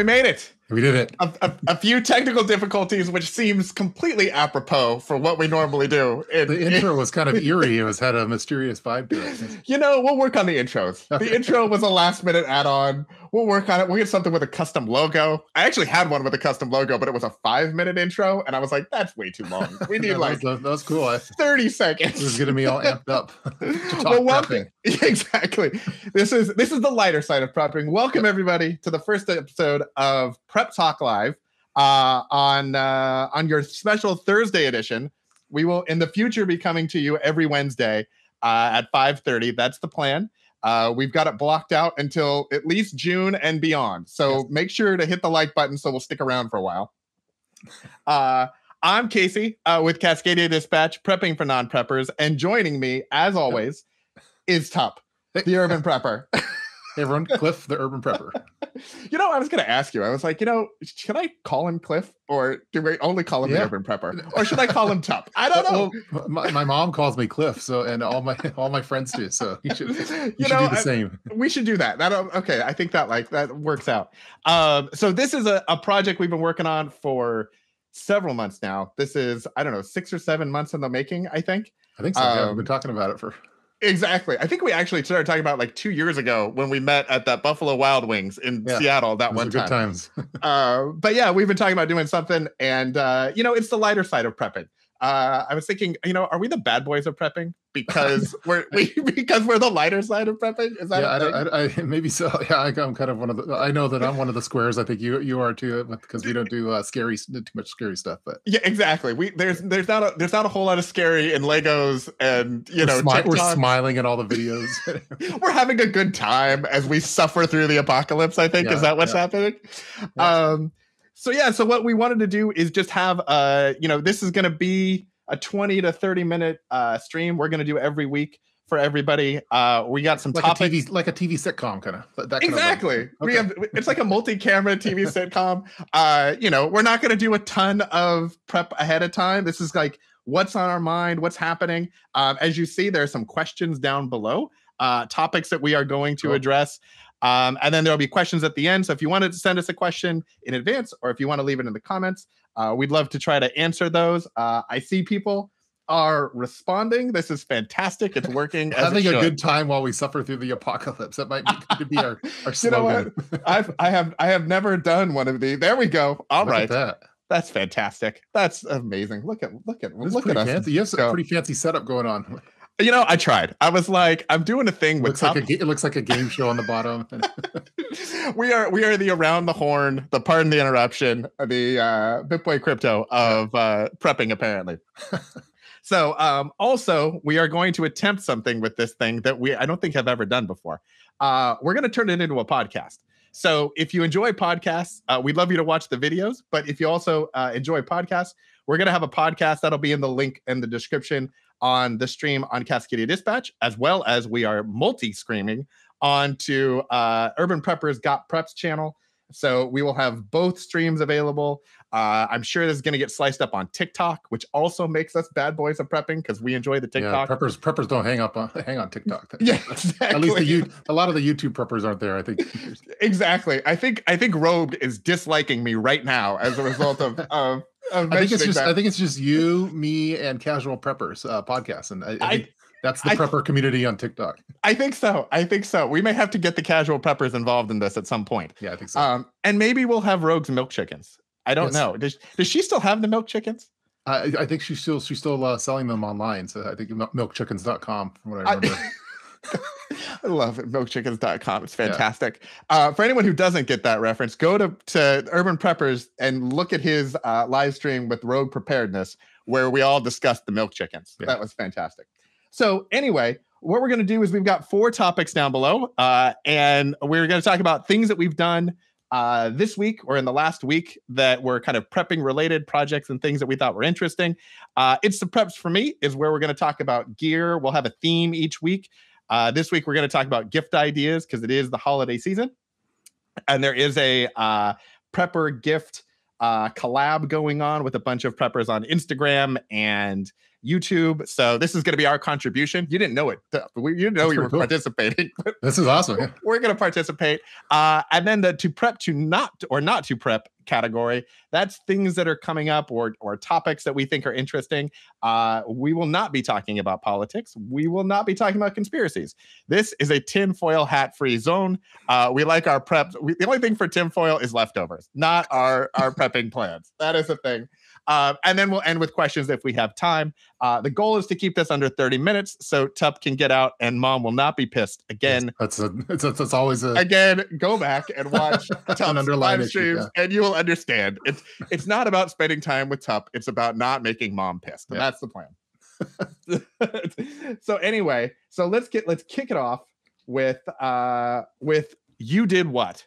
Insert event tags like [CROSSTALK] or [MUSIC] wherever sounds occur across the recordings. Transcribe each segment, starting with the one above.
we made it. We did it. A, a, a, few technical difficulties, which seems completely apropos for what we normally do. It, the intro was kind of [LAUGHS] eerie. It was had a mysterious vibe to it. You know, we'll work on the intros. The intro was a last minute add on. We'll work on it. We'll get something with a custom logo. I actually had one with a custom logo, but it was a five minute intro, and I was like, "That's way too long. We [LAUGHS] need like that was, that was cool. [LAUGHS] thirty seconds." It was getting me all [LAUGHS] amped up. well, welcome. Exactly. This is this is the lighter side of prepping. Welcome everybody to the first episode of Prep Talk Live uh, on uh, on your special Thursday edition. We will in the future be coming to you every Wednesday uh, at 5:30. That's the plan. Uh, we've got it blocked out until at least June and beyond. So yes. make sure to hit the like button so we'll stick around for a while. Uh, I'm Casey uh, with Cascadia Dispatch, prepping for non preppers, and joining me, as always, is Tup, the urban prepper. [LAUGHS] Hey everyone, Cliff, the urban prepper. [LAUGHS] you know, I was going to ask you. I was like, you know, should I call him Cliff, or do we only call him yeah. the urban prepper, [LAUGHS] or should I call him Tup? I don't know. Well, my, my, mom calls me Cliff, so and all my [LAUGHS] all my friends do. So you should you, you should know, do the same. We should do that. That okay? I think that like that works out. Um, so this is a, a project we've been working on for several months now. This is I don't know six or seven months in the making. I think. I think so. Um, yeah, we've been talking about it for Exactly. I think we actually started talking about like two years ago when we met at that Buffalo Wild Wings in yeah, Seattle that one time. Good times. [LAUGHS] uh, but yeah, we've been talking about doing something, and uh, you know, it's the lighter side of prepping. Uh, I was thinking, you know, are we the bad boys of prepping [LAUGHS] because we're [LAUGHS] we, because we're the lighter side of prepping? Is that yeah? I, I, I, [LAUGHS] maybe so. Yeah, I, am kind of one of the. I know that I'm one of the squares. I think you you are too, because we don't do uh, scary too much scary stuff. But yeah, exactly. We there's there's not a there's not a whole lot of scary in Legos, and you we're know smi- we're smiling at all the videos. we're having a good time as we suffer through the apocalypse. I think yeah, is that what's yeah. happening. Yeah. Um so yeah, so what we wanted to do is just have uh, you know, this is going to be a 20 to 30 minute uh stream we're going to do every week for everybody. Uh, we got some like topics, a TV, like a TV sitcom kind of. That exactly. Of okay. We have it's like a multi-camera TV [LAUGHS] sitcom. Uh, you know, we're not going to do a ton of prep ahead of time. This is like what's on our mind, what's happening. Um, as you see, there are some questions down below, uh, topics that we are going to address. Um, and then there'll be questions at the end. So if you wanted to send us a question in advance, or if you want to leave it in the comments, uh, we'd love to try to answer those. Uh, I see people are responding. This is fantastic. It's working. [LAUGHS] Having a good time while we suffer through the apocalypse. That might be, be our, [LAUGHS] our slogan. You know? [LAUGHS] I've I have I have never done one of these. There we go. All look right. that. That's fantastic. That's amazing. Look at look at look at us. Fancy. You have a pretty fancy setup going on. You know, I tried. I was like, I'm doing a thing with. Looks like a, it looks like a game show on the bottom. [LAUGHS] [LAUGHS] we are we are the around the horn, the pardon the interruption, the uh, Bitboy crypto of uh, prepping apparently. [LAUGHS] so um, also we are going to attempt something with this thing that we I don't think have ever done before. Uh, we're going to turn it into a podcast. So if you enjoy podcasts, uh, we'd love you to watch the videos. But if you also uh, enjoy podcasts, we're going to have a podcast that'll be in the link in the description on the stream on Cascadia Dispatch, as well as we are multi screaming onto uh, Urban Preppers Got Preps channel. So we will have both streams available. Uh, I'm sure this is going to get sliced up on TikTok, which also makes us bad boys of prepping because we enjoy the TikTok. Yeah, preppers preppers don't hang up on hang on TikTok. [LAUGHS] yeah, exactly. At least the a lot of the YouTube preppers aren't there. I think [LAUGHS] exactly. I think I think Robed is disliking me right now as a result of of I think it's just that. I think it's just you, me, and casual preppers uh, podcast, and I, I, I think that's the I, prepper community on TikTok. I think so. I think so. We may have to get the casual preppers involved in this at some point. Yeah, I think so. Um, and maybe we'll have Rogue's milk chickens. I don't yes. know. Does does she still have the milk chickens? I, I think she's still she's still uh, selling them online. So I think milkchickens.com from what I remember. [LAUGHS] [LAUGHS] I love it. Milkchickens.com. It's fantastic. Yeah. Uh, for anyone who doesn't get that reference, go to, to Urban Preppers and look at his uh, live stream with Rogue Preparedness, where we all discussed the milk chickens. Yeah. That was fantastic. So, anyway, what we're going to do is we've got four topics down below, uh, and we're going to talk about things that we've done uh, this week or in the last week that were kind of prepping related projects and things that we thought were interesting. Uh, it's the preps for me is where we're going to talk about gear. We'll have a theme each week. Uh, this week, we're going to talk about gift ideas because it is the holiday season. And there is a uh, prepper gift uh, collab going on with a bunch of preppers on Instagram and YouTube. So this is going to be our contribution. You didn't know it. You didn't know That's you were cool. participating. [LAUGHS] This is awesome. Yeah. we're going to participate. Uh, and then the to prep to not or not to prep category. That's things that are coming up or or topics that we think are interesting. Uh, we will not be talking about politics. We will not be talking about conspiracies. This is a tinfoil hat free zone. Uh, we like our prep. We, the only thing for tinfoil is leftovers, not our our [LAUGHS] prepping plans. That is the thing. Uh, and then we'll end with questions if we have time. Uh, the goal is to keep this under 30 minutes so Tup can get out and mom will not be pissed again. That's a, it's, a, it's always a, Again, go back and watch [LAUGHS] Tup's live streams, and you will understand. It's it's not about spending time with Tup. It's about not making mom pissed. And Yeah. That's the plan. [LAUGHS] so anyway, so let's get let's kick it off with uh with you did what?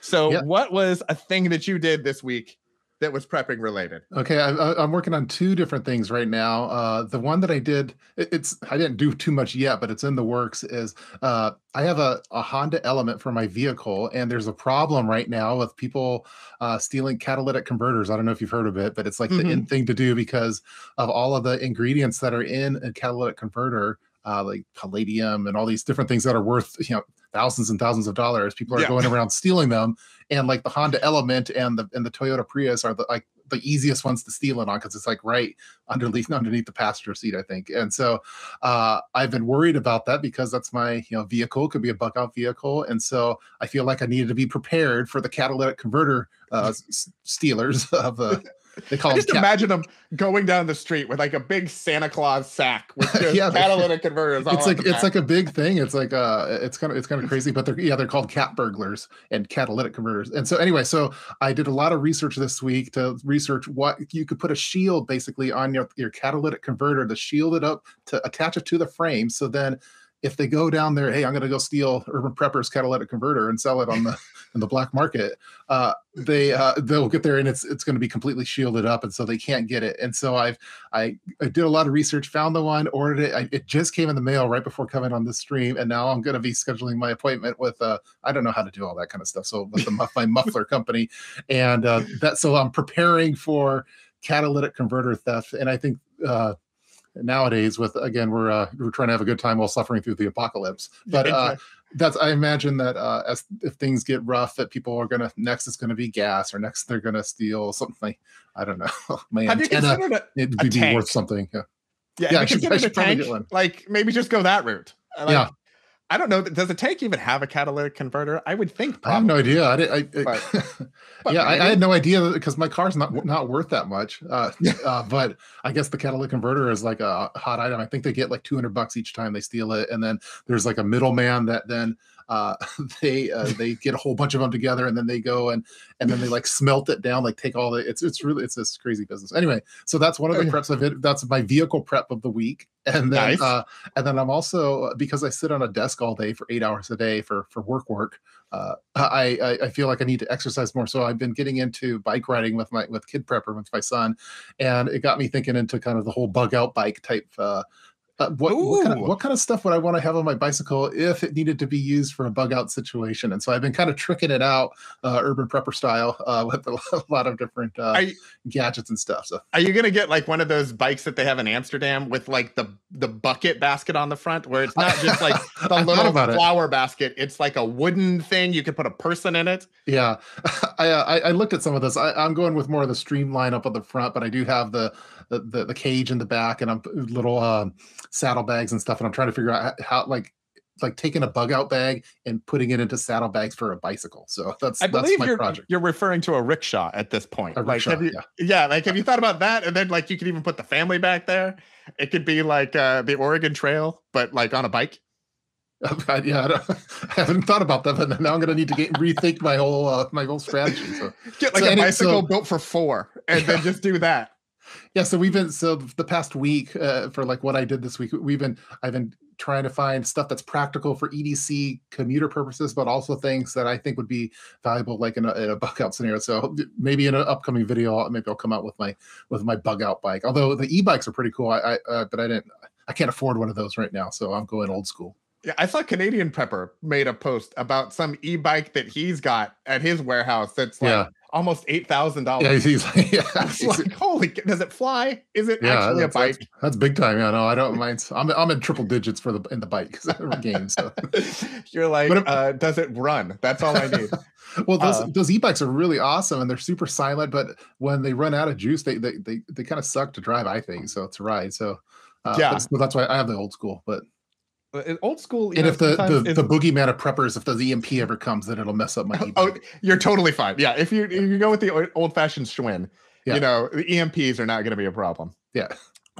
So Yeah. what was a thing that you did this week that was prepping related? Okay, I, I- I'm working on two different things right now. Uh, the one that I did, it- it's I didn't do too much yet, but it's in the works. Is uh, I have a, a Honda Element for my vehicle, and there's a problem right now with people uh, stealing catalytic converters. I don't know if you've heard of it, but it's like the in thing to do because of all of the ingredients that are in a catalytic converter, uh, like palladium and all these different things that are worth you know thousands and thousands of dollars. People are Yeah. going around stealing them, and like the Honda Element and the and the Toyota Prius are the like the easiest ones to steal it on because it's like right underneath underneath the passenger seat, I think. And so uh, I've been worried about that because that's my you know vehicle could be a bug out vehicle, and so I feel like I needed to be prepared for the catalytic converter uh, stealers [LAUGHS] of uh, they call I them just imagine them going down the street with like a big Santa Claus sack with [LAUGHS] just Yeah, catalytic converters. it's like it's back. like a big thing. It's like uh it's kind of it's kind of crazy, but they're yeah, they're called cat burglars and catalytic converters. And so anyway, so I did a lot of research this week to research what you could put a shield basically on your your catalytic converter to shield it up to attach it to the frame. So then if they go down there, hey, I'm gonna go steal Urban Prepper's catalytic converter and sell it on the [LAUGHS] in the black market, uh, they uh, they'll get there and it's it's going to be completely shielded up, and so they can't get it. And so I've I, I did a lot of research, found the one, ordered it. I, it just came in the mail right before coming on this stream, and now I'm going to be scheduling my appointment with. Uh, I don't know how to do all that kind of stuff, so with the, muff- my [LAUGHS] muffler company, and uh, that. So I'm preparing for catalytic converter theft, and I think. Uh, nowadays with again we're uh, we're trying to have a good time while suffering through the apocalypse but [LAUGHS] uh that's i imagine that uh as if things get rough that people are gonna next is gonna be gas or next they're gonna steal something like i don't know [LAUGHS] my have antenna considered it? a would be tank? worth something yeah Yeah, Yeah, I should- I should a probably get one. Like maybe just go that route. Like, Yeah. I don't know. Does a tank even have a catalytic converter? I would think. i have no idea i, did, I, I But- [LAUGHS] but yeah, I, I had no idea because my car's not not worth that much. Uh, [LAUGHS] uh, but I guess the catalytic converter is like a hot item. I think they get like 200 bucks each time they steal it, and then there's like a middleman that then uh, [LAUGHS] they uh, they [LAUGHS] get a whole bunch of them together, and then they go and and then they like smelt it down, like take all the. It's it's really it's this crazy business. Anyway, so that's one of the Okay. preps of it. That's my vehicle prep of the week, and then Nice. uh, and then I'm also because I sit on a desk all day for eight hours a day for for work work uh, I, I I feel like I need to exercise more. So I've been getting into bike riding with my with Kid Prepper with my son, and it got me thinking into kind of the whole bug out bike type. Uh, uh, what what kind, of, what kind of stuff would I want to have on my bicycle if it needed to be used for a bug out situation? And so I've been kind of tricking it out, uh, urban prepper style, uh, [LAUGHS] with a lot of different uh, you- gadgets and stuff. So Are you gonna get like one of those bikes that they have in Amsterdam with like the the bucket basket on the front, where it's not just like [LAUGHS] the little about it. flower basket? It's like a wooden thing. You can put a person in it. Yeah, [LAUGHS] I, uh, I I looked at some of this. I, I'm going with more of the streamline up at the front, but I do have the the, the, the cage in the back and I'm little um, saddlebags and stuff, and I'm trying to figure out how, like like taking a bug out bag and putting it into saddlebags for a bicycle. So [LAUGHS] that's I that's believe my you're project. you're referring to a rickshaw at this point. A like, rickshaw, have you, yeah. yeah, like have you thought about that? And then like you could even put the family back there. It could be like uh, the Oregon Trail, but like on a bike. [LAUGHS] I- yeah, I, don't, [LAUGHS] I haven't thought about that, but now I'm going to need to get rethink my whole uh, my whole strategy. So Get like So a bicycle so- built for four, and then just do that. Yeah so we've been so the past week uh, for like what i did this week we've been i've been trying to find stuff that's practical for edc commuter purposes but also things that i think would be valuable like in a, in a bug out scenario so maybe in an upcoming video maybe i'll come out with my with my bug out bike although the e-bikes are pretty cool i, I uh, but i didn't i can't afford one of those right now so i'm going old school Yeah, I saw Canadian Prepper made a post about some e-bike that he's got at his warehouse. That's like Yeah. Almost eight thousand Yeah, dollars. he's like, [LAUGHS] yeah, he's- like, holy, does it fly? Is it yeah, actually a that's, that's, bike? that's big time. Yeah, no, I don't mind. I'm I'm in triple digits for the in the bike [LAUGHS] game. So, [LAUGHS] You're like, if- uh, does it run? That's all I need. well, those Uh, those e-bikes are really awesome and they're super silent. But when they run out of juice, they they they, they kind of suck to drive. I think so to ride. So, uh, Yeah. that's, that's why I have the old school. But Old school. and know, if the the, the boogeyman of preppers, if the EMP ever comes, then it'll mess up my. Oh, you're totally fine. Yeah, if you if you go with the old fashioned Schwinn, Yeah. you know the EMPs are not going to be a problem. Yeah.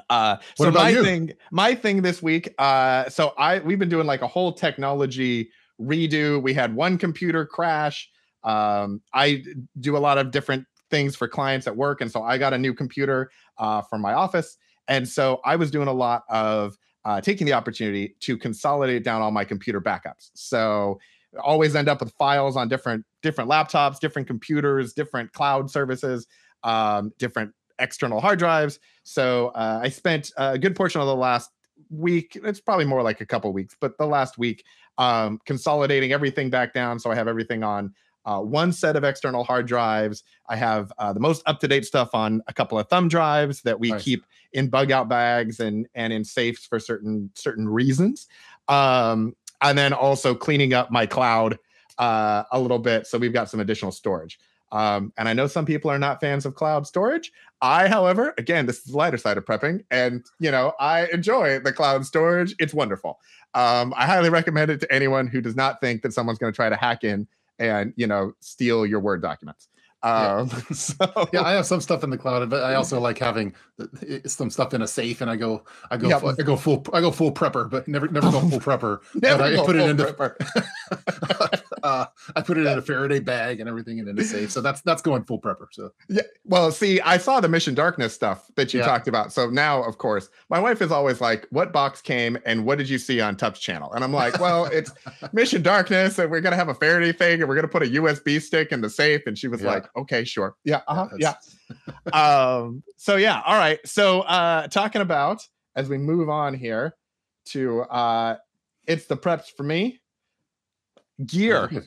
Uh, What so my you? thing, my thing this week. Uh, so I we've been doing like a whole technology redo. We had one computer crash. Um, I do a lot of different things for clients at work, and so I got a new computer uh, for my office, and so I was doing a lot of uh, taking the opportunity to consolidate down all my computer backups. So always end up with files on different different laptops, different computers, different cloud services, um, different external hard drives. So uh, I spent a good portion of the last week. It's probably more like a couple weeks, but the last week um, consolidating everything back down. So I have everything on uh, one set of external hard drives. I have uh, the most up to date stuff on a couple of thumb drives that we Nice. keep in bug out bags and and in safes for certain certain reasons. Um, and then also cleaning up my cloud uh, a little bit. So we've got some additional storage. Um, and I know some people are not fans of cloud storage. I, however, again, this is the lighter side of prepping, and you know, I enjoy the cloud storage. It's wonderful. Um, I highly recommend it to anyone who does not think that someone's going to try to hack in and you know steal your Word documents. Yeah. Um, [LAUGHS] so yeah, I have some stuff in the cloud, but I also like having some stuff in a safe, and I go, I go, Yeah. fu- I go full, I go full prepper, but never, never go full prepper. [LAUGHS] never but I go put it full into, prepper. [LAUGHS] uh, I put it in a Faraday bag and everything, and in a safe. So that's that's going full prepper. So Yeah. Well, see, I saw the Mission Darkness stuff that you Yeah. talked about. So now, of course, my wife is always like, "What box came and what did you see on Tup's channel?" And I'm like, "Well, [LAUGHS] it's Mission Darkness, and we're gonna have a Faraday thing, and we're gonna put a USB stick in the safe." And she was Yeah. like, "Okay, sure, yeah, uh-huh, yeah." [LAUGHS] um. So yeah, all right. So uh, talking about as we move on here to uh, it's the preps for me gear.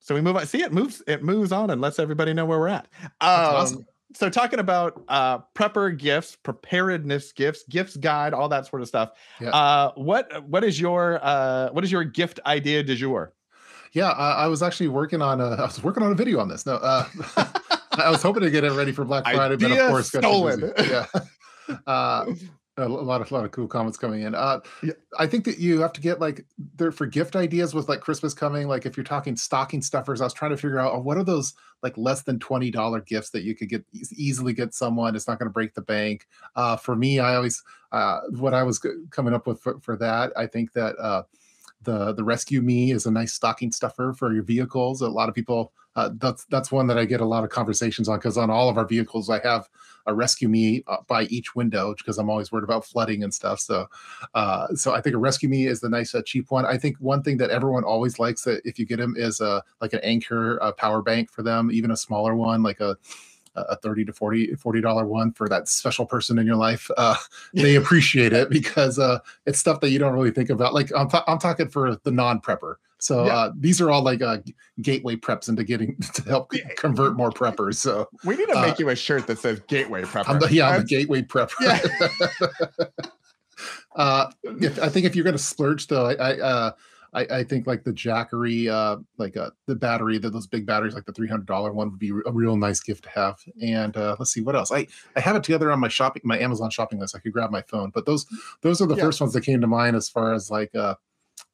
So we move on. See, it moves. It moves on and lets everybody know where we're at. Um, awesome. So talking about uh, prepper gifts, preparedness gifts, gifts guide, all that sort of stuff. Yeah. Uh, what what is your uh, what is your gift idea du jour? Yeah, I, I was actually working on a, [LAUGHS] I was working on a video on this. No, uh, [LAUGHS] I was hoping to get it ready for Black [LAUGHS] Friday, but of course, stolen. Yeah. Uh, a lot of a lot of cool comments coming in. Uh, Yeah. I think that you have to get like there for gift ideas with like Christmas coming. Like if you're talking stocking stuffers, I was trying to figure out oh, what are those like less than twenty dollar gifts that you could get easily get someone. It's not going to break the bank. Uh, for me, I always uh, what I was g- coming up with for, for that. I think that uh, the the Rescue Me is a nice stocking stuffer for your vehicles. A lot of people uh, that's that's one that I get a lot of conversations on because on all of our vehicles I have a Rescue Me uh, by each window because I'm always worried about flooding and stuff. So uh, so I think a Rescue Me is the nice uh, cheap one. I think one thing that everyone always likes that if you get them is a like an Anker uh, power bank for them, even a smaller one like a a 30 to 40 40 dollar one for that special person in your life uh [LAUGHS] they appreciate it because uh it's stuff that you don't really think about like i'm, I'm talking for the non-prepper so Yeah. uh these are all like uh gateway preps into getting [LAUGHS] to help [LAUGHS] convert more preppers so We need to Uh, make you a shirt that says Gateway Prepper. i'm the yeah i'm a gateway prepper Yeah. uh if, i think if you're gonna splurge though i, I uh I, I think like the Jackery, uh, like uh, the battery, that those big batteries, like the three hundred dollar one, would be a real nice gift to have. And uh, let's see what else. I I have it together on my shopping, my Amazon shopping list. I could grab my phone, but those those are the Yeah. first ones that came to mind as far as like uh,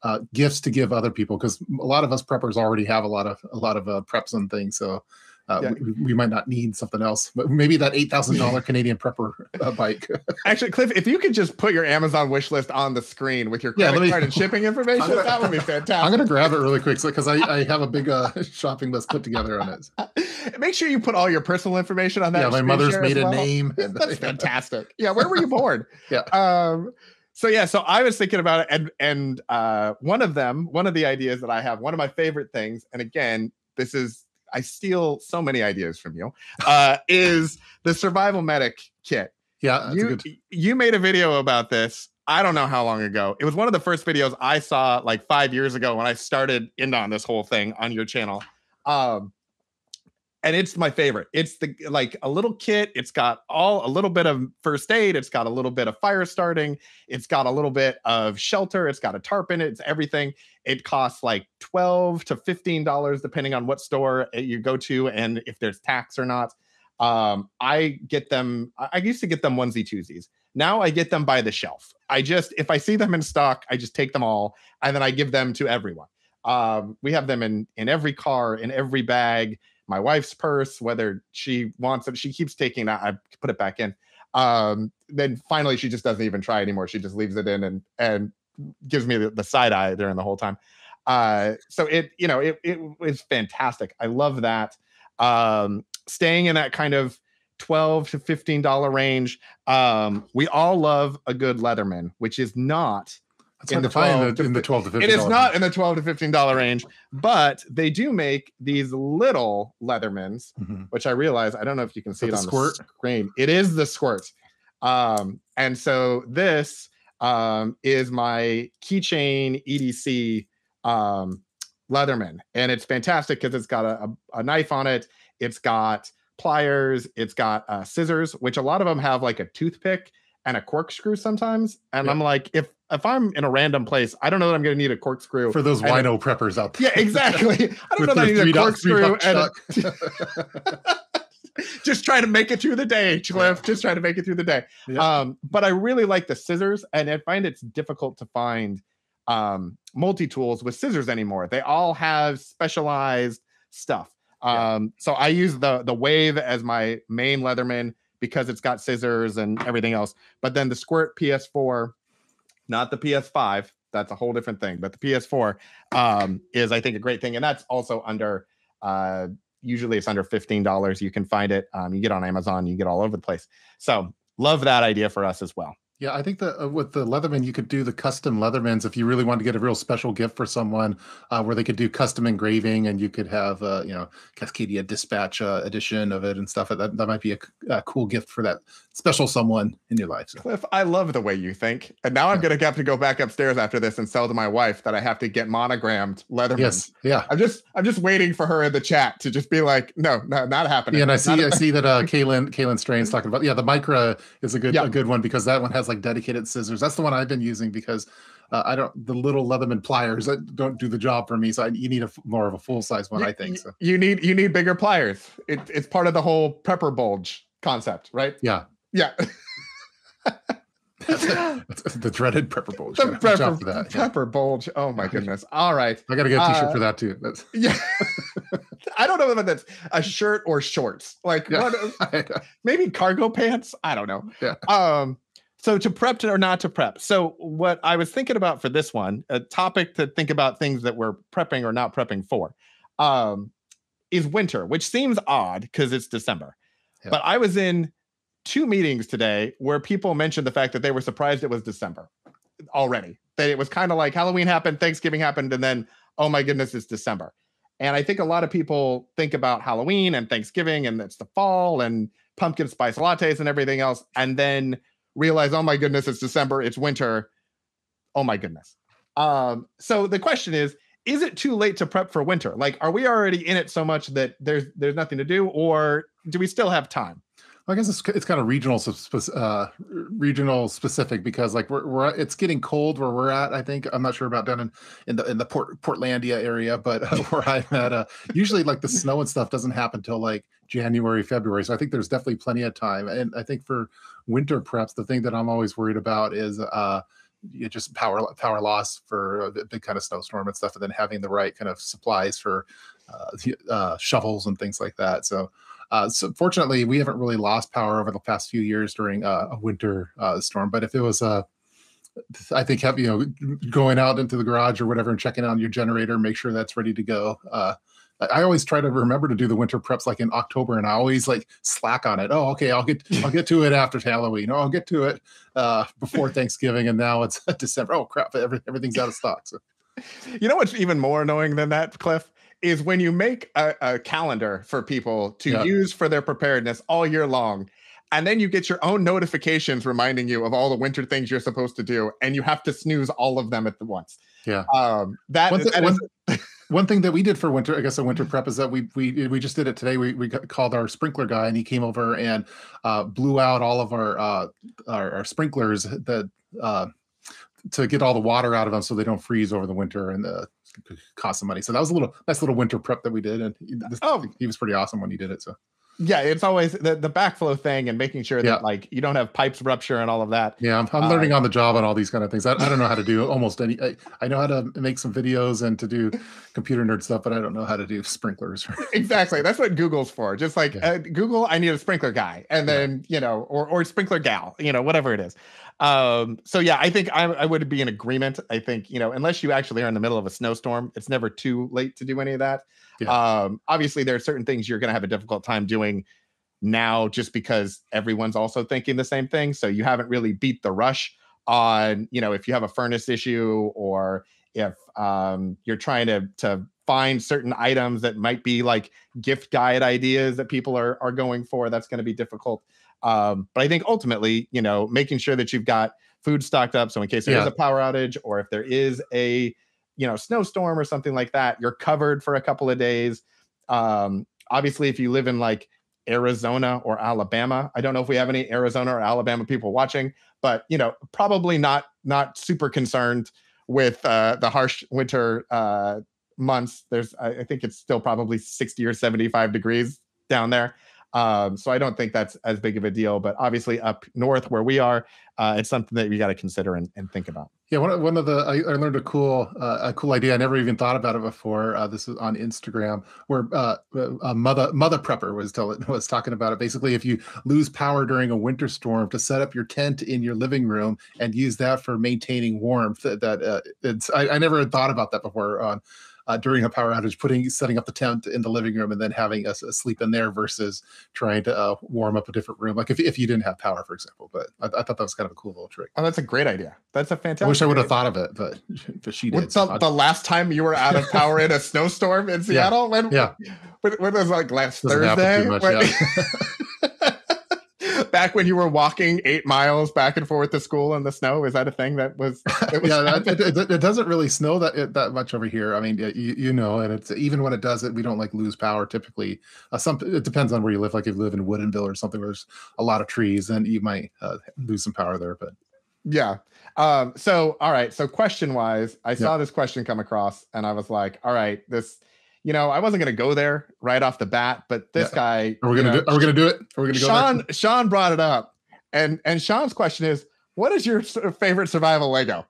uh, gifts to give other people because a lot of us preppers already have a lot of a lot of uh, preps and things. So uh, Yeah. we, we might not need something else, but maybe that eight thousand dollar [LAUGHS] Canadian prepper uh, bike. [LAUGHS] Actually, Cliff, if you could just put your Amazon wish list on the screen with your credit let me- card and shipping information, gonna- that would be [LAUGHS] fantastic. I'm gonna grab it really quick because I, I have a big uh, shopping list put together on it. Make sure you put all your personal information on that. Yeah, my mother's maiden well. name. and- That's fantastic. Yeah, where were you born? Yeah. Um, so yeah, so I was thinking about it, and and uh, one of them, one of the ideas that I have, one of my favorite things, and again, this is I steal so many ideas from you, uh, is the survival medic kit. Yeah, that's you good. you made a video about this. I don't know how long ago. It was one of the first videos I saw like five years ago when I started in on this whole thing on your channel. Um, and it's my favorite. It's the like a little kit. It's got all a little bit of first aid. It's got a little bit of fire starting. It's got a little bit of shelter. It's got a tarp in it. It's everything. It costs like twelve to fifteen dollars depending on what store uh, you go to and if there's tax or not. Um, I get them. I used to get them onesie twosies. Now I get them by the shelf. I just if I see them in stock, I just take them all and then I give them to everyone. Um, we have them in in every car, in every bag my wife's purse, whether she wants it. She keeps taking that. I put it back in. Um, then finally, she just doesn't even try anymore. She just leaves it in and and gives me the, the side eye during the whole time. Uh, so it you know it it was fantastic. I love that. Um, staying in that kind of 12 to 15 dollar range um we all love a good leatherman which is not that's in the, 12 to, in the 12 to 15 It is not in the 12 to 15 dollar range, but they do make these little Leathermans, mm-hmm. which I realize I don't know if you can see it on squirt? the screen. It is the squirt. Um, and so this um, is my keychain EDC um, Leatherman, and it's fantastic because it's got a, a, a, knife on it. It's got pliers. It's got uh, scissors, which a lot of them have like a toothpick and a corkscrew sometimes. And yeah. I'm like, if if I'm in a random place, I don't know that I'm going to need a corkscrew for those wino preppers out there. Yeah, exactly. [LAUGHS] I don't know that I need a corkscrew and [LAUGHS] [LAUGHS] just trying to make it through the day, Cliff. Just trying to make it through the day. Yeah. Um, but I really like the scissors, and I find it's difficult to find um, multi tools with scissors anymore. They all have specialized stuff. Um, so I use the the Wave as my main Leatherman because it's got scissors and everything else. But then the Squirt PS4, not the PS5, that's a whole different thing. But the PS4 um, is, I think, a great thing, and that's also under. Uh, usually, it's under fifteen dollars. You can find it. Um, you get on Amazon. You get all over the place. So, love that idea for us as well. Yeah, I think that uh, with the Leatherman, you could do the custom Leathermans if you really wanted to get a real special gift for someone, uh, where they could do custom engraving, and you could have, uh, you know, Cascadia Dispatch uh, edition of it and stuff. That that might be a, a, cool gift for that special someone in your life. So. Cliff, I love the way you think, and now I'm gonna have to go back upstairs after this and sell to my wife that I have to get monogrammed Leatherman. Yes, yeah. I'm just I'm just waiting for her in the chat to just be like, no, no, not happening. Yeah, and I see I see that uh, [LAUGHS] Kaylin Kaylin Strain's talking about. Yeah, the Micra is a good a good one because that one has like dedicated scissors. That's the one I've been using because uh, I don't the little Leatherman pliers don't do the job for me. So I, you need a more of a full size one, you, I think. So you need you need bigger pliers. It, it's part of the whole prepper bulge concept, right? Yeah, yeah. [LAUGHS] the dreaded prepper bulge. The prepper, that. pepper yeah. bulge. Oh my [LAUGHS] goodness. All right. I got to get a t-shirt uh, for that too. That's... [LAUGHS] Yeah. I don't know if that's a shirt or shorts. Like yeah. what, maybe cargo pants. I don't know. Yeah. Um, so to prep to, or not to prep. So what I was thinking about for this one, a topic to think about things that we're prepping or not prepping for, um, is winter, which seems odd because it's December. Yeah. But I was in two meetings today where people mentioned the fact that they were surprised it was December already. That it was kind of like Halloween happened, Thanksgiving happened, and then oh my goodness, it's December. And I think a lot of people think about Halloween and Thanksgiving and it's the fall and pumpkin spice lattes and everything else, and then realize, oh my goodness, it's December, it's winter. Oh my goodness. Um, so the question is, is it too late to prep for winter? Like, are we already in it so much that there's there's nothing to do, or do we still have time? I guess it's, it's kind of regional uh, regional specific because like we're, we're it's getting cold where we're at. I think I'm not sure about down in, in the in the Port Portlandia area, but uh, where I'm at, uh, usually like the snow and stuff doesn't happen till like January February. So I think there's definitely plenty of time. And I think for winter preps, the thing that I'm always worried about is uh just power power loss for a big kind of snowstorm and stuff, and then having the right kind of supplies for uh, uh, shovels and things like that. So uh, so fortunately, we haven't really lost power over the past few years during uh, a winter uh, storm. But if it was a uh, I think have you know going out into the garage or whatever and checking on your generator, make sure that's ready to go. Uh, I always try to remember to do the winter preps like in October, and I always like slack on it. Oh, okay, I'll get [LAUGHS] I'll get to it after Halloween. Oh, I'll get to it uh, before Thanksgiving, and now it's [LAUGHS] December. Oh crap, every, everything's out of stock. So. You know what's even more annoying than that, Cliff? Is when you make a, a calendar for people to yeah. use for their preparedness all year long and then you get your own notifications reminding you of all the winter things you're supposed to do and you have to snooze all of them at the once yeah um that, one, thing, one, one thing that we did for winter, I guess a winter prep is that we we we just did it today. We we got, called our sprinkler guy and he came over and uh, blew out all of our uh, our, our sprinklers that uh, to get all the water out of them so they don't freeze over the winter and uh, cost some money. So that was a little nice little winter prep that we did, and he, this, oh. he was pretty awesome when he did it. So yeah, it's always the, the backflow thing and making sure yeah. that like you don't have pipes rupture and all of that. Yeah, I'm, I'm uh, learning on the job on all these kind of things. I, I don't know how to do almost any. I, I, know how to make some videos and to do computer nerd stuff, but I don't know how to do sprinklers. [LAUGHS] exactly, that's what Google's for. Just like yeah. uh, Google, I need a sprinkler guy, and then yeah. you know, or or sprinkler gal, you know, whatever it is. Um, so yeah, I think I, I would be in agreement. I think you know, unless you actually are in the middle of a snowstorm, it's never too late to do any of that. Yeah. Um, obviously, there are certain things you're going to have a difficult time doing now just because everyone's also thinking the same thing. So you haven't really beat the rush on, you know, if you have a furnace issue or if um, you're trying to to find certain items that might be like gift guide ideas that people are are going for, that's going to be difficult. Um, but I think ultimately, you know, making sure that you've got food stocked up, so in case there yeah. is a power outage or if there is a you know snowstorm or something like that, you're covered for a couple of days. Um, obviously, if you live in like Arizona or Alabama. I don't know if we have any Arizona or Alabama people watching, but you know, probably not not super concerned with uh, the harsh winter uh, months. There's, I, I think it's still probably 60 or 75 degrees down there. Um, so I don't think that's as big of a deal. But obviously, up north where we are, uh, it's something that you got to consider and, and, think about. Yeah, one of, one of the I, I learned a cool uh, a cool idea. I never even thought about it before. Uh, this is on Instagram where uh, uh mother mother prepper was telling [LAUGHS] was talking about it. Basically, if you lose power during a winter storm, to set up your tent in your living room and use that for maintaining warmth. That, that uh, it's I, I never had thought about that before uh, during a power outage, putting setting up the tent in the living room and then having us sleep in there versus trying to uh, warm up a different room, like if, if you didn't have power, for example. But I, I, thought that was kind of a cool little trick. Oh, that's a great idea. That's a fantastic. I wish I would have thought of it, but, [LAUGHS] but she did. What's the, the, last time you were out of [LAUGHS] power in a snowstorm in Seattle? Yeah. When, yeah. When, when was like last Doesn't Thursday? Much, when, yeah. [LAUGHS] back when you were walking eight miles back and forth to school in the snow? Is that a thing that was? [LAUGHS] was yeah, that, it, it, doesn't really snow that that much over here. I mean, you, you know, and it's even when it does it, we don't like lose power typically. Uh, some it depends on where you live. Like if you live in Woodinville or something where there's a lot of trees, then you might uh, lose some power there. But yeah. Um, so all right. So question wise, I saw this question come across and I was like, all right, this you know, I wasn't going to go there right off the bat, but this yeah. guy. Are we going to do? Are we going to do it? Are we going to go? Sean there? Sean brought it up, and and Sean's question is, what is your favorite survival Lego?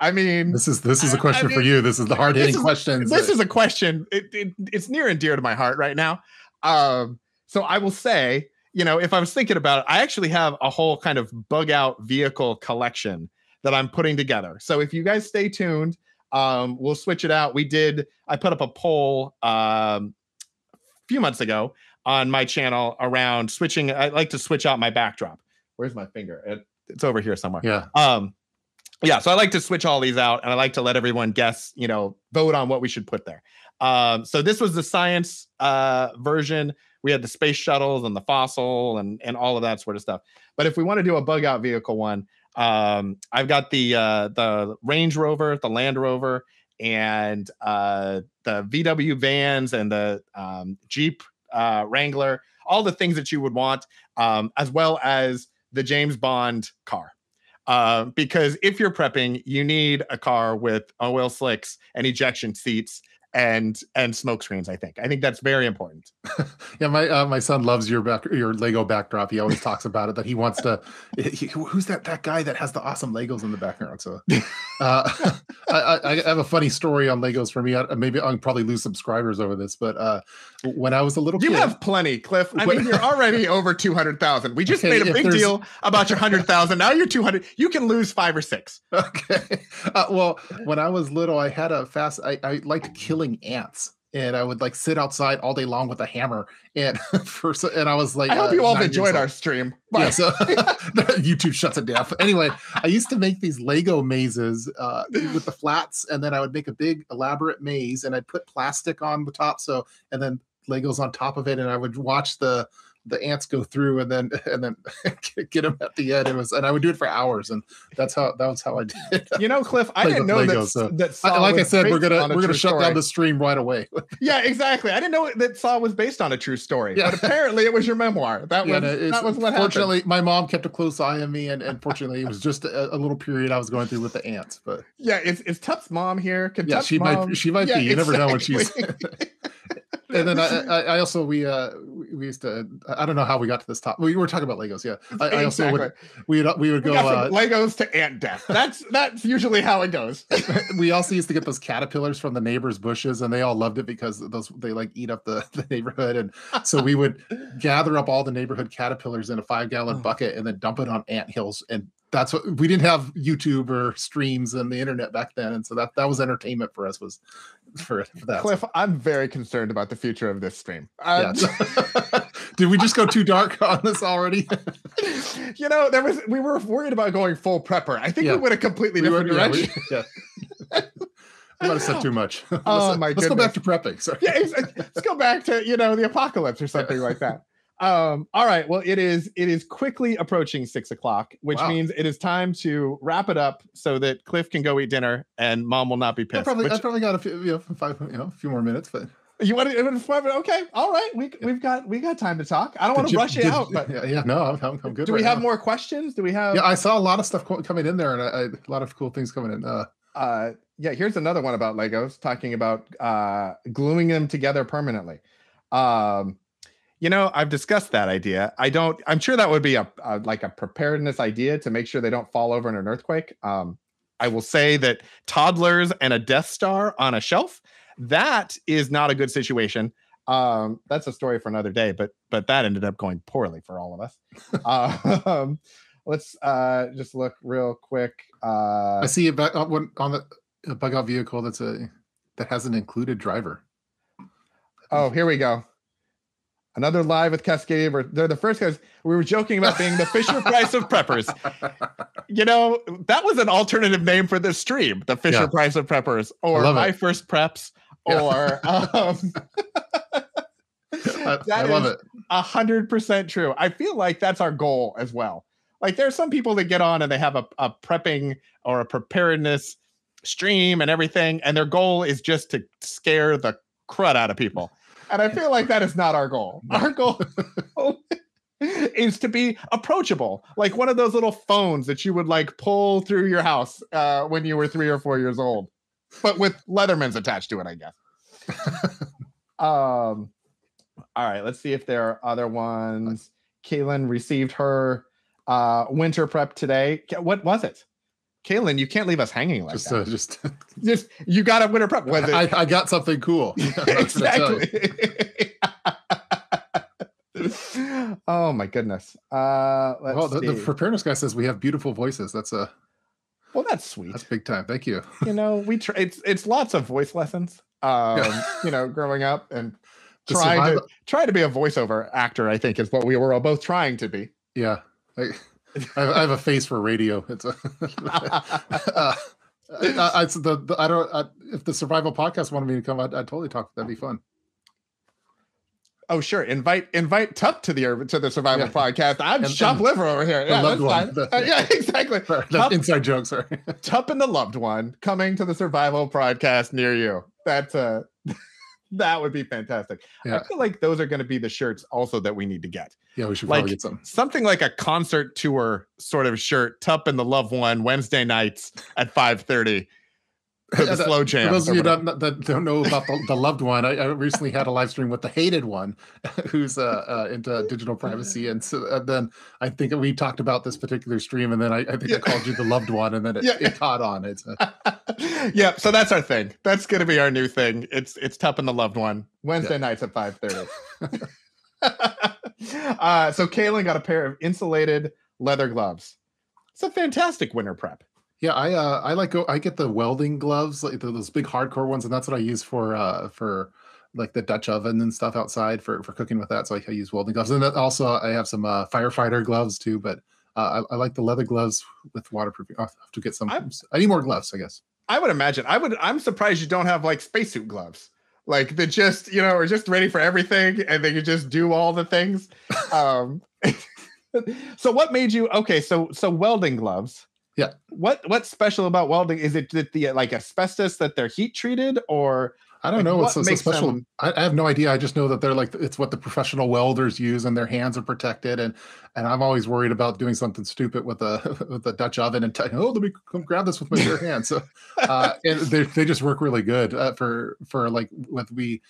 I mean, this is this is a question I mean, for you. This is the hard hitting question. This is a question. It, it, it's near and dear to my heart right now. Um, so I will say, you know, if I was thinking about it, I actually have a whole kind of bug out vehicle collection that I'm putting together. So if you guys stay tuned, um, we'll switch it out. We did. I put up a poll um, a few months ago on my channel around switching. I like to switch out my backdrop. Where's my finger? It, it's over here somewhere. Yeah. Um, yeah. So I like to switch all these out, and I like to let everyone guess. You know, vote on what we should put there. Um, so this was the science uh, version. We had the space shuttles and the fossil and and all of that sort of stuff. But if we want to do a bug out vehicle one, um, I've got the uh, the Range Rover, the Land Rover, and uh, the VW vans and the um, Jeep uh, Wrangler, all the things that you would want, um, as well as the James Bond car. Uh, because if you're prepping, you need a car with oil slicks and ejection seats and and smoke screens. I think I think that's very important. [LAUGHS] yeah, my uh, my son loves your back your Lego backdrop. He always talks about it that he wants to. [LAUGHS] He, who's that that guy that has the awesome Legos in the background? So, [LAUGHS] uh, I, I, have a funny story on Legos for me. I, maybe I'll probably lose subscribers over this, but uh, when I was a little, you kid, have plenty, Cliff. I mean, you're [LAUGHS] already over two hundred thousand. We just okay, made a big deal about your hundred thousand. Now you're two hundred. You can lose five or six. [LAUGHS] Okay. Uh, well, when I was little, I had a fast. I, I liked killing ants and I would like sit outside all day long with a hammer. And [LAUGHS] for and I was like, I hope uh, you all enjoyed our stream. Yeah, so YouTube shuts it down. Anyway, I used to make these Lego mazes uh, with the [SIGHS] flats, and then I would make a big elaborate maze, and I'd put plastic on the top, so and then Legos on top of it, and I would watch the the ants go through and then [LAUGHS] and then [LAUGHS] get them at the end. It was and I would do it for hours, and that's how that was how I [LAUGHS] did. You know, Cliff, I didn't know that. so- that I- like I said, we're gonna we're gonna shut story. down the stream right away. Yeah, exactly. I didn't know that Saw was based on a true story, Yeah. but apparently it was your memoir. That Yeah, was no, that was what happened. fortunately, my mom kept a close eye on me, and, and fortunately, it was just a, a little period I was going through with the ants. But Yeah, is is Tup's mom here? Can yeah, Tup's she mom... might she might Yeah, be. You never know when she's. Exactly. and then I, I, also we uh we we used to I don't know how we got to this top. We were talking about Legos. Yeah, I, I also would we would we would go. got Uh, Legos to ant death. That's that's usually how it goes. [LAUGHS] we also used to get those caterpillars from the neighbors' bushes, and they all loved it because those they like eat up the, the neighborhood. And so we would gather up all the neighborhood caterpillars in a five gallon Oh. bucket and then dump it on ant hills. And that's what we didn't have YouTube or streams and the internet back then, and so that that was entertainment for us was [LAUGHS] for, for that. Cliff, I'm very concerned about the future of this stream. Yeah. [LAUGHS] [LAUGHS] Did we just go too dark on this already? you know, there was we were worried about going full prepper. I think Yeah. we went a completely We different went- yeah, we- direction. yeah. I might have said too much. Oh, let's- Oh, my Let's go back to prepping. Sorry. yeah, let's go back to you know the apocalypse or something like that. Um, all right. Well, it is it is quickly approaching six o'clock, which Wow. means it is time to wrap it up so that Cliff can go eat dinner and mom will not be I pissed. probably, I probably got a few, you know, five, you know, a few more minutes, but you want to? Okay. All right. We we've got we got time to talk. I don't want to rush did- out, but yeah, yeah, no, I'm, I'm, I'm good. do we have now. more questions? Do we have? Yeah, I saw a lot of stuff co- coming in there, and I, I, a lot of cool things coming in. Uh, uh yeah here's another one about legos talking about uh gluing them together permanently um you know i've discussed that idea i don't i'm sure that would be a, a like a preparedness idea to make sure they don't fall over in an earthquake um i will say that toddlers and a death star on a shelf that is not a good situation um that's a story for another day but but that ended up going poorly for all of us um [LAUGHS] let's uh just look real quick uh I see a back on, on the a bug out vehicle that's a that has an included driver. Oh, here we go. Another live with Cascadia. We're- They're the first guys. We were joking about being the Fisher [LAUGHS] Price of preppers. You know, that was an alternative name for this stream, the Fisher Yeah. Price of preppers, or my it. first preps, Yeah. or [LAUGHS] um, I, [LAUGHS] That I love is- it. a hundred percent true. I feel like that's our goal as well. Like there's some people that get on and they have a, a prepping or a preparedness stream and everything, and their goal is just to scare the crud out of people. And I feel like that is not our goal. Our goal [LAUGHS] is to be approachable, like one of those little phones that you would like pull through your house uh, when you were three or four years old, but with Leathermans attached to it, I guess. [LAUGHS] um, all right, let's see if there are other ones. Kaylin received her uh, winter prep today. What was it? Kaylin, you can't leave us hanging like Just, that. uh, just [LAUGHS] Just you got a winter prep. It? I, I got something cool. [LAUGHS] [LAUGHS] That's what I tell you. exactly. oh my goodness. Uh let's Well, the, the preparedness guy says we have beautiful voices. That's a well, that's sweet. that's big time. Thank you. you know, we try it's it's lots of voice lessons. Um, you know, growing up and To trying to try to be a voiceover actor, I think is what we were all both trying to be. Yeah, I have- I have a face for radio. It's a. [LAUGHS] uh, I, I, the, the I don't I, if the survival podcast wanted me to come, I'd, I'd totally talk. That'd be fun. oh, sure. Invite invite Tup to the to the survival Yeah. podcast. I'm And- shop and liver over here. Yeah, loved one. The- Uh, yeah, exactly. [LAUGHS] Sorry, Tup- inside joke. Sorry. Tup and the loved one coming to the survival podcast near you. That's uh [LAUGHS] that would be fantastic. Yeah. I feel like those are going to be the shirts also that we need to get. Yeah, we should Like- probably get some. Something like a concert tour sort of shirt, Tup and the loved one Wednesday nights at 5:30 for [LAUGHS] the Yeah, slow For those of you that, that don't know about the, the loved one, I, I recently had a live stream with the hated one, [LAUGHS] who's uh, uh, into digital privacy, and so uh, then I think we talked about this particular stream, and then I, I think Yeah. I called you the loved one, and then it, [LAUGHS] Yeah. it caught on. It's uh, yeah, so that's our thing. That's going to be our new thing. It's it's Tup and the loved one Wednesday nights at 5:30. uh, so Kaylin got a pair of insulated leather gloves. It's a fantastic winter prep. Yeah, I uh I like go I get the welding gloves, like those big hardcore ones, and that's what I use for uh for like the Dutch oven and stuff outside for for cooking with that. So I, I use welding gloves, and also I have some uh, firefighter gloves too. But uh, I, I like the leather gloves with waterproofing. I'll have to get some. I'm- I need more gloves, I guess. I would imagine. I would. I'm surprised you don't have like spacesuit gloves. like they just you know are just ready for everything and they can just do all the things. [LAUGHS] Um, [LAUGHS] so what made you okay? So so welding gloves. Yeah. What what's special about welding? Is it that the like asbestos that they're heat treated or I don't Like, know what what's so, so special. them- I, I have no idea. I just know that they're like it's what the professional welders use, and their hands are protected. And and I'm always worried about doing something stupid with a [LAUGHS] with a Dutch oven and t- oh let me come grab this with my bare [LAUGHS] hands. So uh, and they they just work really good uh, for for like with we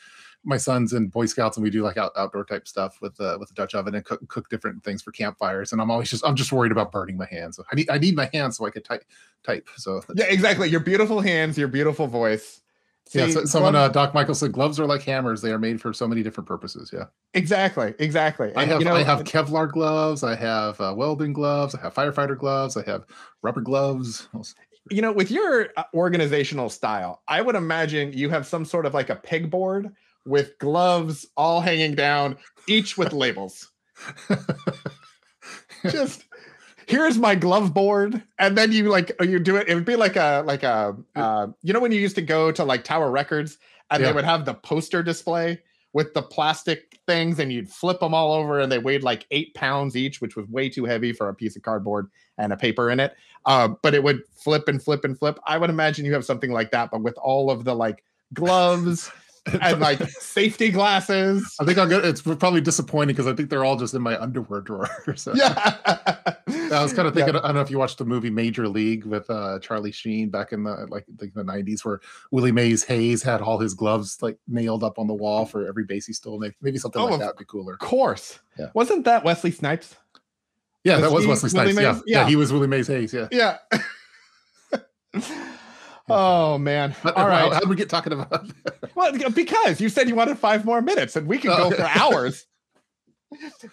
my sons and Boy Scouts and we do like out, outdoor type stuff with uh, with the Dutch oven and cook, cook different things for campfires. And I'm always just I'm just worried about burning my hands. So I need I need my hands so I could type type. So yeah exactly your beautiful hands your beautiful voice. yeah, See, so, someone uh, Doc Michael said gloves are like hammers. They are made for so many different purposes. Yeah. exactly exactly. I have you know, I have Kevlar gloves. I have uh, welding gloves. I have firefighter gloves. I have rubber gloves. You know with your uh, organizational style i would imagine you have some sort of like a pegboard with gloves all hanging down each with labels. [LAUGHS] Just here's my glove board and then you like you do it it would be like a like a uh, you know when you used to go to like tower records and Yeah. they would have the poster display with the plastic things and you'd flip them all over and they weighed like eight pounds each which was way too heavy for a piece of cardboard and a paper in it. Um, but it would flip and flip and flip. I would imagine you have something like that but with all of the like gloves [LAUGHS] and like safety glasses I think I'll get. It's probably disappointing because I think they're all just in my underwear drawer. [LAUGHS] So. yeah I was kind of Yeah. thinking. I don't know if you watched the movie Major League with uh, Charlie Sheen back in the like the, the '90s, where Willie Mays Hayes had all his gloves like nailed up on the wall for every base he stole. Maybe, something Oh, like that would be cooler. Of course. Yeah. Wasn't that Wesley Snipes? Yeah, Was that was Wesley Willie Snipes. Yeah. Mays? yeah, Yeah. he was Willie Mays Hayes. Yeah. Yeah. [LAUGHS] oh man. All how, right. how did we get talking about? Well, because you said you wanted five more minutes, and we can go Oh. for hours.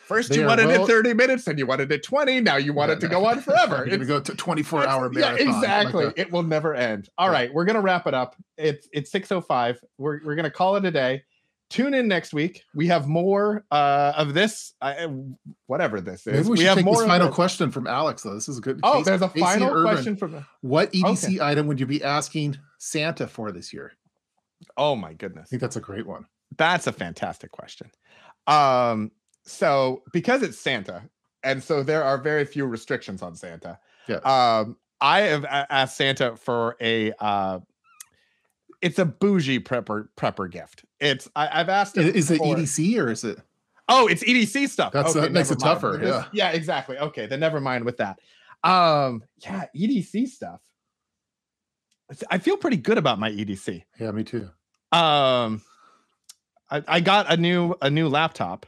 First, They you wanted well- it 30 minutes, and you wanted it 20. Now you want it to go on [LAUGHS] forever. It's- go to 24 hour It's- yeah, marathon. like exactly. Uh, it will never end. All Yeah. right, we're gonna wrap it up. It's it's 6:05. We're we're gonna call it a day. Tune in next week. We have more uh, of this. Uh, whatever this is. Maybe we should have take this final it. question from Alex. Though this is a good. Oh, Casey- there's a Casey final Urban. question from. What EDC item would you be asking Santa for this year? Oh my goodness. I think that's a great one. That's a fantastic question. Um, so because it's Santa, and so there are very few restrictions on Santa. Yeah. Um, I have asked Santa for a uh it's a bougie prepper prepper gift. It's I, I've asked Is, is it EDC or is it? Oh, it's EDC stuff. That's- that makes it mind. tougher, yeah. Yeah, exactly. Okay, then never mind with that. Um, yeah, EDC stuff. I feel pretty good about my EDC. Yeah, me too. Um, I, I got a new a new laptop,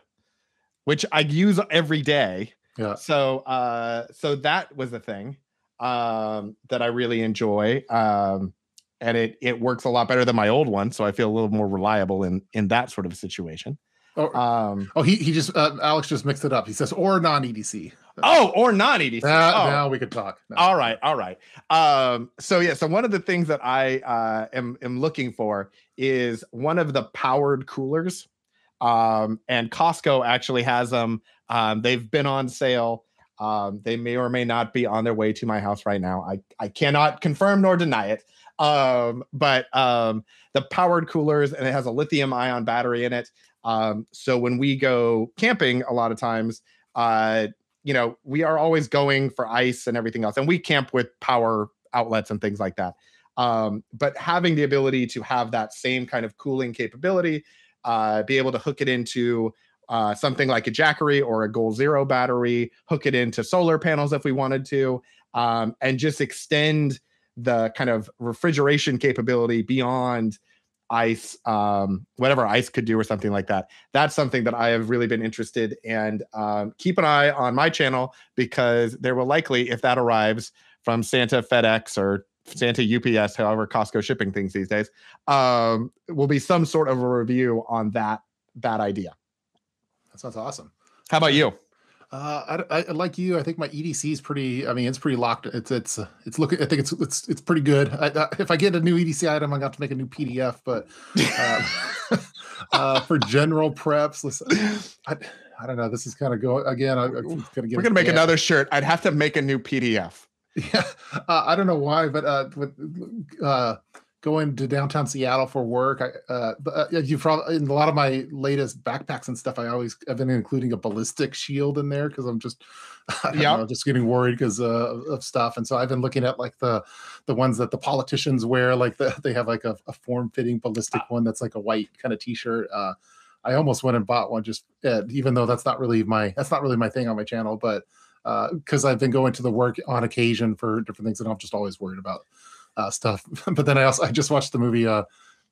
which I use every day. Yeah. So uh, so that was a thing um that I really enjoy. Um, and it it works a lot better than my old one, so I feel a little more reliable in in that sort of situation. Oh, Um, oh he he just uh, Alex just mixed it up. He says or non EDC. oh, or non EDC. Now, oh. now we could talk. Now. All right, all right. Um, so yeah, so one of the things that I uh, am am looking for is one of the powered coolers, um, and Costco actually has them. Um, they've been on sale. Um, they may or may not be on their way to my house right now. I I cannot confirm nor deny it. Um, but um, the powered coolers and it has a lithium ion battery in it. Um, so when we go camping, a lot of times, uh, you know, we are always going for ice and everything else, and we camp with power outlets and things like that. Um, but having the ability to have that same kind of cooling capability, uh, be able to hook it into uh, something like a Jackery or a Goal Zero battery, hook it into solar panels if we wanted to, um, and just extend the kind of refrigeration capability beyond ice um whatever ice could do or something like that. That's something that i have really been interested and um, keep an eye on my channel because there will likely if that arrives from santa fedex or santa ups however costco shipping things these days um will be some sort of a review on that that idea. That sounds awesome. how about you Uh, I, I like you. I think my EDC is pretty. I mean, it's pretty locked. It's it's it's looking. I think it's it's it's pretty good. I, I, if I get a new EDC item, I got to make a new PDF. But uh, [LAUGHS] uh, for general preps, listen, I, I don't know. This is kind of go again. I, I'm gonna get we're gonna make another shirt i'd have to make a new pdf [LAUGHS] Yeah, uh, I don't know why, but uh, with uh, going to downtown Seattle for work. I, uh, uh you probably in a lot of my latest backpacks and stuff. I always have been including a ballistic shield in there because I'm just, [LAUGHS] yeah, just getting worried because uh, of stuff. And so I've been looking at like the the ones that the politicians wear. Like the, they have like a, a form fitting ballistic one that's like a white kind of t-shirt. Uh, I almost went and bought one just uh, even though that's not really my that's not really my thing on my channel, but because uh, I've been going to the work on occasion for different things, and I'm just always worried about uh, stuff. [LAUGHS] but then I also I just watched the movie uh,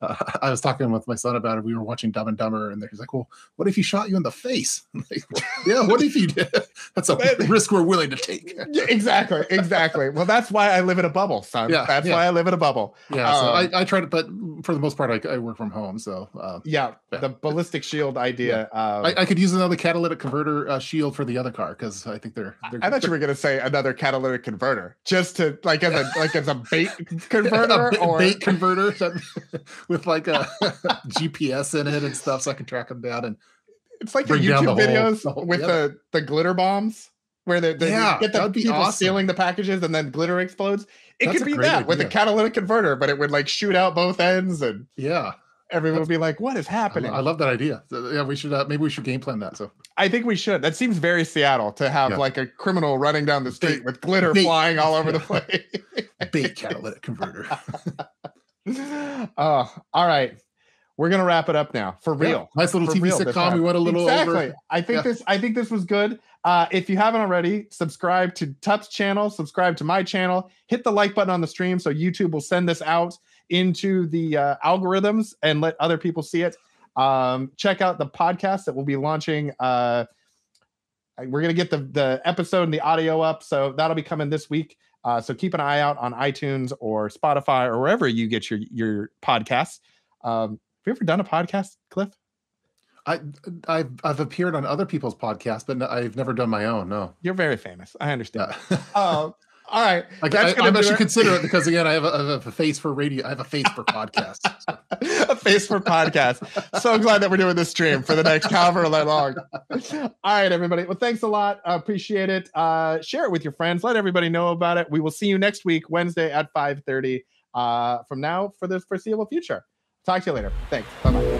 uh, [LAUGHS] I was talking with my son about it. We were watching Dumb and Dumber, and he's like, "Well, what if he shot you in the face?" [LAUGHS] Like, yeah, what if he did? That's a risk we're willing to take. [LAUGHS] yeah, exactly, exactly. Well, that's why I live in a bubble, son. Yeah, that's yeah. why I live in a bubble. Yeah, um, so I, I try to, but for the most part, I, I work from home. So uh, yeah, yeah, the ballistic shield idea. Yeah. Um, I, I, could use another catalytic converter uh, shield for the other car because I think they're, they're. I thought you were going to say another catalytic converter, just to like as a [LAUGHS] like as a bait [LAUGHS] converter a or bait converter with like a. GPS in it and stuff, so I can track them down and. It's like the YouTube the videos whole, with yeah. the the glitter bombs where they, they yeah, get the people awesome. stealing the packages and then glitter explodes. It That's could be that idea. with a catalytic converter, but it would like shoot out both ends and yeah. Everyone That's, would be like, "What is happening?" I love that idea. Yeah, we should uh, maybe we should game plan that. So I think we should. That seems very Seattle to have yeah. like a criminal running down the street bait, with glitter bait, flying all over the [LAUGHS] place. bait catalytic converter. [LAUGHS] oh, all right we're gonna wrap it up now for real. Yeah, nice little for TV sitcom. We went a little exactly. over. I think yeah. this. I think this was good. Uh, if you haven't already, subscribe to Tup's channel. Subscribe to my channel. Hit the like button on the stream so YouTube will send this out into the uh, algorithms and let other people see it. Um, check out the podcast that we'll be launching. Uh, we're gonna get the the episode and the audio up, so that'll be coming this week. Uh, so keep an eye out on iTunes or Spotify or wherever you get your your podcasts. Um, you ever done a podcast, Cliff? I I've I've appeared on other people's podcasts, but I've never done my own. No, you're very famous. I understand. Yeah. uh, [LAUGHS] all right, like, I, I, I should consider it because again, I have, a, I have, a, face for radio. I have a face for podcasts. So. [LAUGHS] a face for podcasts. so glad that we're doing this stream for the next however long. All right, everybody. Well, thanks a lot. I appreciate it. Uh, share it with your friends. Let everybody know about it. We will see you next week, Wednesday at five thirty. Uh, from now for the foreseeable future. Talk to you later. Thanks. Bye bye.